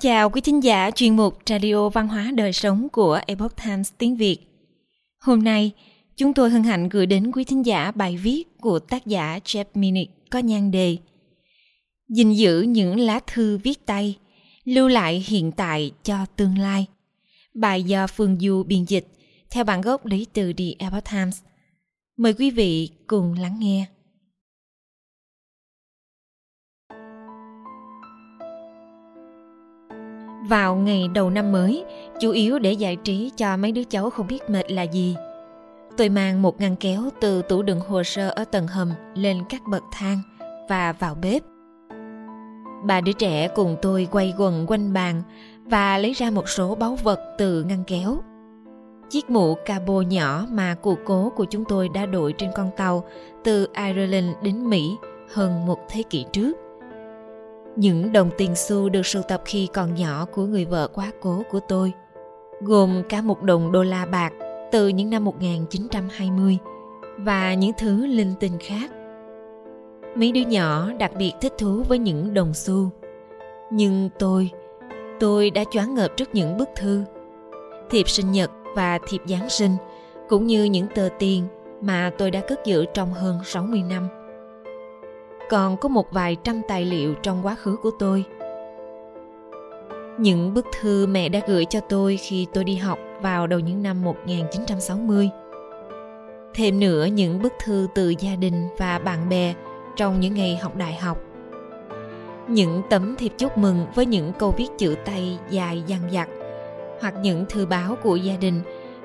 chào quý thính giả chuyên mục Radio Văn hóa Đời Sống của Epoch Times tiếng Việt. Hôm nay, chúng tôi hân hạnh gửi đến quý thính giả bài viết của tác giả Jeff Minnick có nhan đề gìn giữ những lá thư viết tay, lưu lại hiện tại cho tương lai. Bài do Phương Du biên dịch theo bản gốc lấy từ The Epoch Times. Mời quý vị cùng lắng nghe. Vào ngày đầu năm mới, chủ yếu để giải trí cho mấy đứa cháu không biết mệt là gì. Tôi mang một ngăn kéo từ tủ đựng hồ sơ ở tầng hầm lên các bậc thang và vào bếp – Ba đứa trẻ cùng tôi quay quần quanh bàn và lấy ra một số báu vật từ ngăn kéo. Chiếc mũ cabo nhỏ mà cụ cố của chúng tôi đã đội trên con tàu từ Ireland đến Mỹ hơn một thế kỷ trước. Những đồng tiền xu được sưu tập khi còn nhỏ của người vợ quá cố của tôi, gồm cả một đồng đô la bạc từ những năm 1920 và những thứ linh tinh khác mấy đứa nhỏ đặc biệt thích thú với những đồng xu nhưng tôi tôi đã choáng ngợp trước những bức thư thiệp sinh nhật và thiệp giáng sinh cũng như những tờ tiền mà tôi đã cất giữ trong hơn 60 năm. Còn có một vài trăm tài liệu trong quá khứ của tôi. Những bức thư mẹ đã gửi cho tôi khi tôi đi học vào đầu những năm 1960. Thêm nữa những bức thư từ gia đình và bạn bè trong những ngày học đại học những tấm thiệp chúc mừng với những câu viết chữ tay dài dằng dặc, hoặc những thư báo của gia đình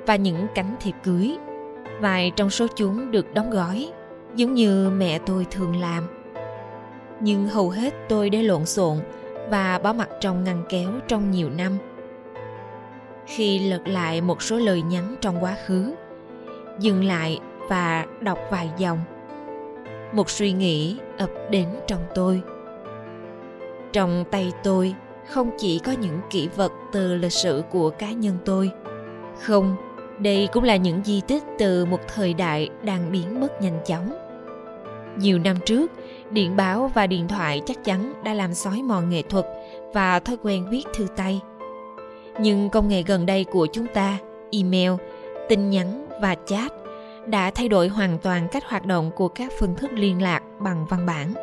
và những cánh thiệp cưới vài trong số chúng được đóng gói, giống như mẹ tôi thường làm nhưng hầu hết tôi để lộn xộn và bỏ mặt trong ngăn kéo trong nhiều năm. Khi lật lại một số lời nhắn trong quá khứ, dừng lại và đọc vài dòng, một suy nghĩ ập đến trong tôi. Trong tay tôi không chỉ có những kỷ vật từ lịch sử của cá nhân tôi. Không, đây cũng là những di tích từ một thời đại đang biến mất nhanh chóng. Nhiều năm trước điện báo và điện thoại chắc chắn đã làm xói mòn nghệ thuật và thói quen viết thư tay. Nhưng công nghệ gần đây của chúng ta, email, tin nhắn và chat đã thay đổi hoàn toàn cách hoạt động của các phương thức liên lạc bằng văn bản.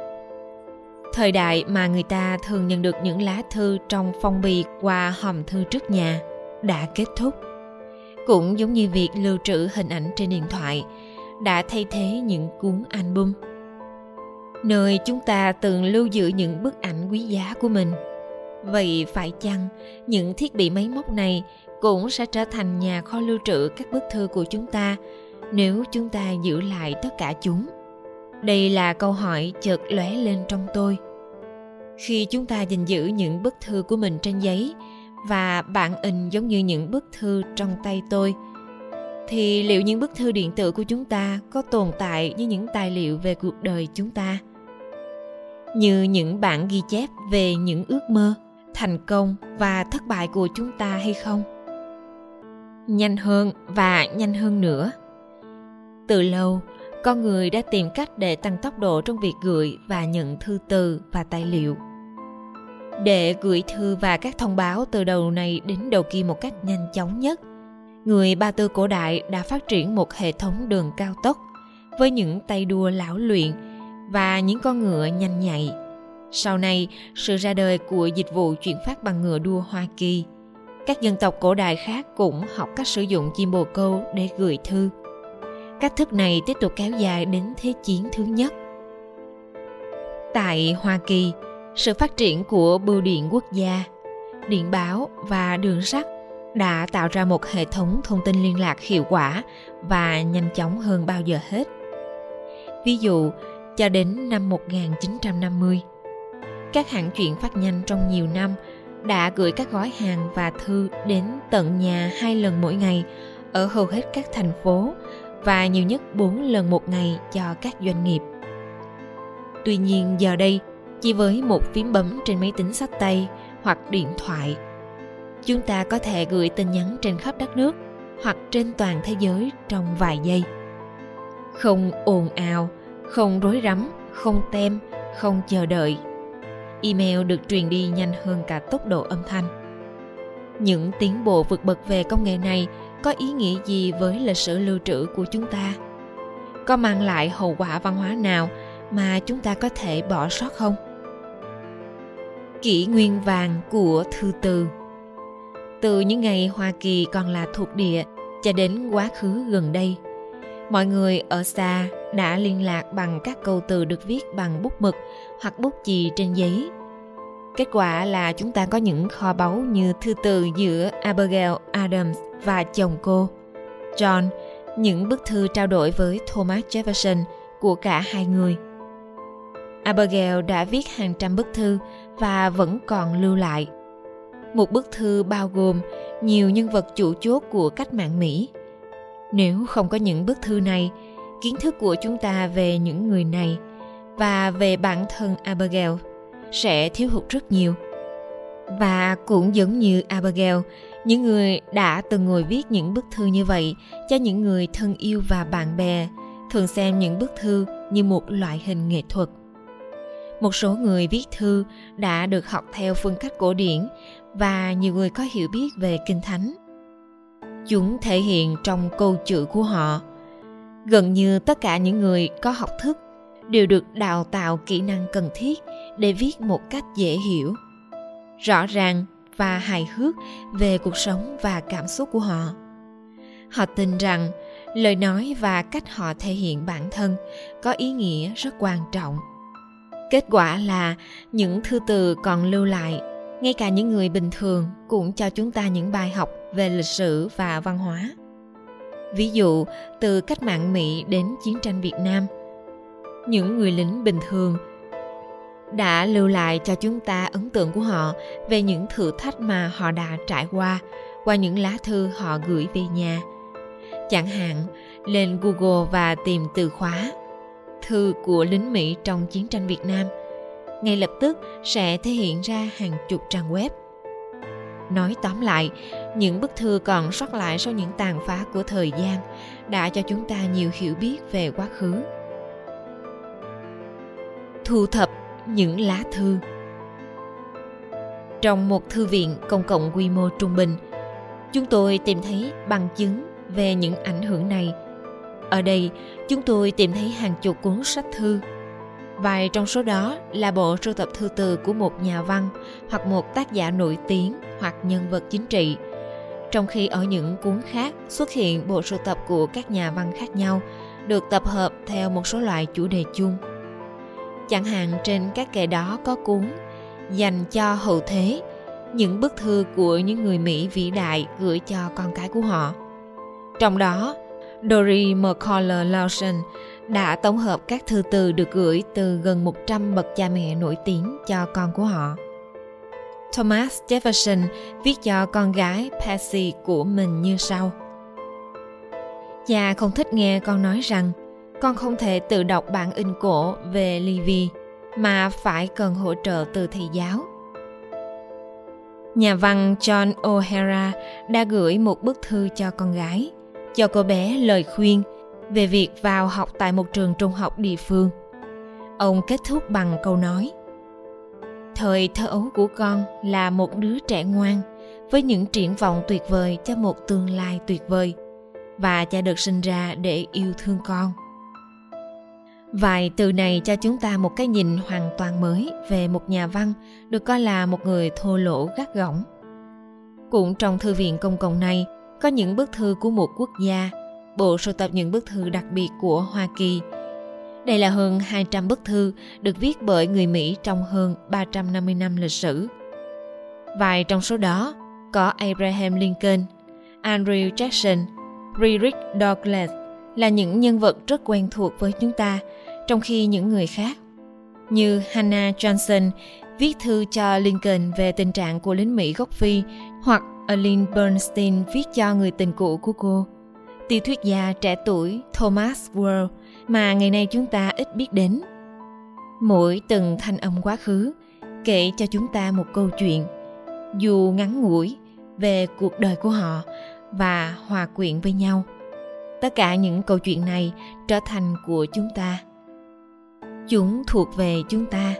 Thời đại mà người ta thường nhận được những lá thư trong phong bì qua hòm thư trước nhà đã kết thúc. Cũng giống như việc lưu trữ hình ảnh trên điện thoại, đã thay thế những cuốn album nơi chúng ta từng lưu giữ những bức ảnh quý giá của mình. Vậy phải chăng những thiết bị máy móc này cũng sẽ trở thành nhà kho lưu trữ các bức thư của chúng ta nếu chúng ta giữ lại tất cả chúng? Đây là câu hỏi chợt lóe lên trong tôi. Khi chúng ta gìn giữ những bức thư của mình trên giấy và bản in giống như những bức thư trong tay tôi, thì liệu những bức thư điện tử của chúng ta có tồn tại như những tài liệu về cuộc đời chúng ta? Như những bản ghi chép về những ước mơ, thành công và thất bại của chúng ta hay không? Nhanh hơn và nhanh hơn nữa. Từ lâu, con người đã tìm cách để tăng tốc độ trong việc gửi và nhận thư từ và tài liệu. Để gửi thư và các thông báo từ đầu này đến đầu kia một cách nhanh chóng nhất, người ba tư cổ đại đã phát triển một hệ thống đường cao tốc với những tay đua lão luyện và những con ngựa nhanh nhạy sau này sự ra đời của dịch vụ chuyển phát bằng ngựa đua hoa kỳ các dân tộc cổ đại khác cũng học cách sử dụng chim bồ câu để gửi thư Cách thức này tiếp tục kéo dài đến Thế chiến thứ nhất. Tại Hoa Kỳ, sự phát triển của bưu điện quốc gia, điện báo và đường sắt đã tạo ra một hệ thống thông tin liên lạc hiệu quả và nhanh chóng hơn bao giờ hết. Ví dụ, cho đến năm 1950, các hãng chuyển phát nhanh trong nhiều năm đã gửi các gói hàng và thư đến tận nhà hai lần mỗi ngày ở hầu hết các thành phố và nhiều nhất 4 lần một ngày cho các doanh nghiệp. Tuy nhiên giờ đây, chỉ với một phím bấm trên máy tính sách tay hoặc điện thoại, chúng ta có thể gửi tin nhắn trên khắp đất nước hoặc trên toàn thế giới trong vài giây. Không ồn ào, không rối rắm, không tem, không chờ đợi. email được truyền đi nhanh hơn cả tốc độ âm thanh. Những tiến bộ vượt bậc về công nghệ này có ý nghĩa gì với lịch sử lưu trữ của chúng ta? Có mang lại hậu quả văn hóa nào mà chúng ta có thể bỏ sót không? Kỷ nguyên vàng của thư từ Từ những ngày Hoa Kỳ còn là thuộc địa cho đến quá khứ gần đây, mọi người ở xa đã liên lạc bằng các câu từ được viết bằng bút mực hoặc bút chì trên giấy. Kết quả là chúng ta có những kho báu như thư từ giữa Abigail Adams và chồng cô, John, những bức thư trao đổi với Thomas Jefferson của cả hai người. Abigail đã viết hàng trăm bức thư và vẫn còn lưu lại. Một bức thư bao gồm nhiều nhân vật chủ chốt của cách mạng Mỹ. Nếu không có những bức thư này, kiến thức của chúng ta về những người này và về bản thân Abigail sẽ thiếu hụt rất nhiều. Và cũng giống như Abigail, những người đã từng ngồi viết những bức thư như vậy cho những người thân yêu và bạn bè thường xem những bức thư như một loại hình nghệ thuật một số người viết thư đã được học theo phương cách cổ điển và nhiều người có hiểu biết về kinh thánh chúng thể hiện trong câu chữ của họ. Gần như tất cả những người có học thức đều được đào tạo kỹ năng cần thiết để viết một cách dễ hiểu, rõ ràng và hài hước về cuộc sống và cảm xúc của họ. Họ tin rằng lời nói và cách họ thể hiện bản thân có ý nghĩa rất quan trọng. Kết quả là những thư từ còn lưu lại, ngay cả những người bình thường cũng cho chúng ta những bài học về lịch sử và văn hóa. Ví dụ, từ cách mạng mỹ đến chiến tranh việt nam, những người lính bình thường đã lưu lại cho chúng ta ấn tượng của họ về những thử thách mà họ đã trải qua qua những lá thư họ gửi về nhà. Chẳng hạn, lên google và tìm từ khóa thư của lính mỹ trong chiến tranh việt nam, ngay lập tức sẽ thể hiện ra hàng chục trang web. Nói tóm lại những bức thư còn sót lại sau những tàn phá của thời gian đã cho chúng ta nhiều hiểu biết về quá khứ. Thu thập những lá thư. Trong một thư viện công cộng quy mô trung bình, chúng tôi tìm thấy bằng chứng về những ảnh hưởng này. Ở đây, chúng tôi tìm thấy hàng chục cuốn sách thư. Vài trong số đó là bộ sưu tập thư từ của một nhà văn hoặc một tác giả nổi tiếng hoặc nhân vật chính trị trong khi ở những cuốn khác xuất hiện bộ sưu tập của các nhà văn khác nhau, được tập hợp theo một số loại chủ đề chung chẳng hạn trên các kệ đó có cuốn dành cho hậu thế, những bức thư của những người mỹ vĩ đại gửi cho con cái của họ trong đó, Dory McCullough Lawson đã tổng hợp các thư từ được gửi từ gần 100 bậc cha mẹ nổi tiếng cho con của họ. Thomas Jefferson viết cho con gái Patsy của mình như sau. Cha không thích nghe con nói rằng con không thể tự đọc bản in cổ về Livy mà phải cần hỗ trợ từ thầy giáo. Nhà văn John O'Hara đã gửi một bức thư cho con gái, cho cô bé lời khuyên về việc vào học tại một trường trung học địa phương. Ông kết thúc bằng câu nói Thời thơ ấu của con là một đứa trẻ ngoan, với những triển vọng tuyệt vời cho một tương lai tuyệt vời và cha được sinh ra để yêu thương con. Vài từ này cho chúng ta một cái nhìn hoàn toàn mới về một nhà văn được coi là một người thô lỗ gắt gỏng. Cũng trong thư viện công cộng này, có những bức thư của một quốc gia, bộ sưu tập những bức thư đặc biệt của Hoa Kỳ. Đây là hơn 200 bức thư được viết bởi người Mỹ trong hơn 350 năm lịch sử. Vài trong số đó có Abraham Lincoln, Andrew Jackson, Frederick Douglass là những nhân vật rất quen thuộc với chúng ta, trong khi những người khác như Hannah Johnson viết thư cho Lincoln về tình trạng của lính Mỹ gốc Phi hoặc Aline Bernstein viết cho người tình cũ của cô tiểu thuyết gia trẻ tuổi Thomas World mà ngày nay chúng ta ít biết đến. Mỗi từng thanh âm quá khứ kể cho chúng ta một câu chuyện, dù ngắn ngủi, về cuộc đời của họ và hòa quyện với nhau. Tất cả những câu chuyện này trở thành của chúng ta. Chúng thuộc về chúng ta.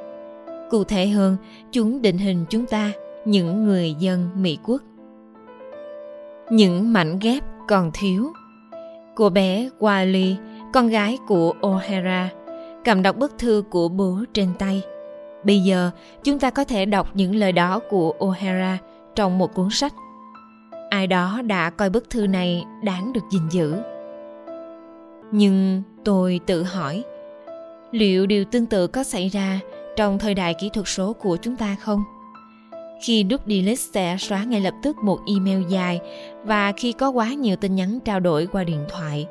Cụ thể hơn, chúng định hình chúng ta, những người dân Mỹ quốc. Những mảnh ghép còn thiếu. Cô bé Wiley, con gái của O'Hara, cầm đọc bức thư của bố trên tay. Bây giờ, chúng ta có thể đọc những lời đó của O'Hara trong một cuốn sách. Ai đó đã coi bức thư này đáng được gìn giữ. Nhưng tôi tự hỏi, liệu điều tương tự có xảy ra trong thời đại kỹ thuật số của chúng ta không? Khi nút delete sẽ xóa ngay lập tức một email dài và khi có quá nhiều tin nhắn trao đổi qua điện thoại.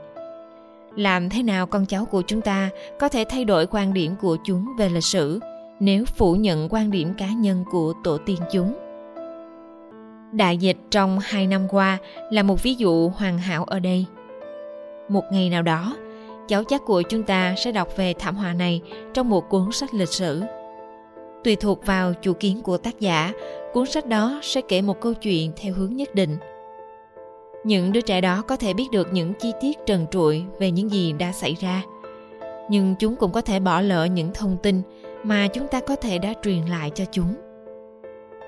Làm thế nào con cháu của chúng ta có thể thay đổi quan điểm của chúng về lịch sử nếu phủ nhận quan điểm cá nhân của tổ tiên chúng? Đại dịch trong hai năm qua là một ví dụ hoàn hảo ở đây. Một ngày nào đó, cháu chắc của chúng ta sẽ đọc về thảm họa này trong một cuốn sách lịch sử. Tùy thuộc vào chủ kiến của tác giả, cuốn sách đó sẽ kể một câu chuyện theo hướng nhất định. Những đứa trẻ đó có thể biết được những chi tiết trần trụi về những gì đã xảy ra, nhưng chúng cũng có thể bỏ lỡ những thông tin mà chúng ta có thể đã truyền lại cho chúng.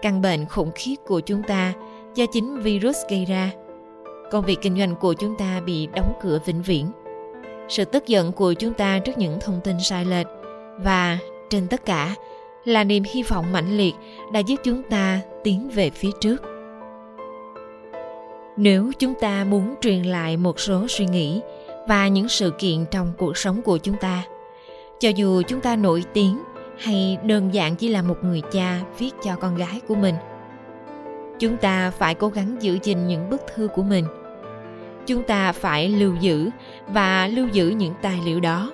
Căn bệnh khủng khiếp của chúng ta do chính virus gây ra. Công việc kinh doanh của chúng ta bị đóng cửa vĩnh viễn. Sự tức giận của chúng ta trước những thông tin sai lệch và trên tất cả là niềm hy vọng mãnh liệt đã giúp chúng ta tiến về phía trước nếu chúng ta muốn truyền lại một số suy nghĩ và những sự kiện trong cuộc sống của chúng ta, cho dù chúng ta nổi tiếng hay đơn giản chỉ là một người cha viết cho con gái của mình, chúng ta phải cố gắng giữ gìn những bức thư của mình. Chúng ta phải lưu giữ và lưu giữ những tài liệu đó.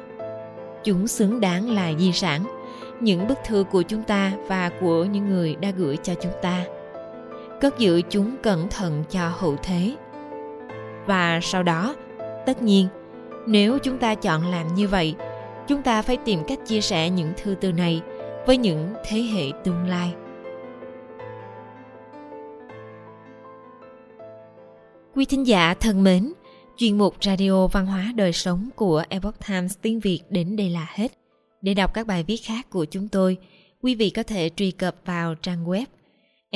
Chúng xứng đáng là di sản, những bức thư của chúng ta và của những người đã gửi cho chúng ta cất giữ chúng cẩn thận cho hậu thế. Và sau đó tất nhiên nếu chúng ta chọn làm như vậy chúng ta phải tìm cách chia sẻ những thư từ này với những thế hệ tương lai. Quý thính giả thân mến chuyên mục radio văn hóa đời sống của epoch times tiếng việt đến đây là hết. Để đọc các bài viết khác của chúng tôi, quý vị có thể truy cập vào trang web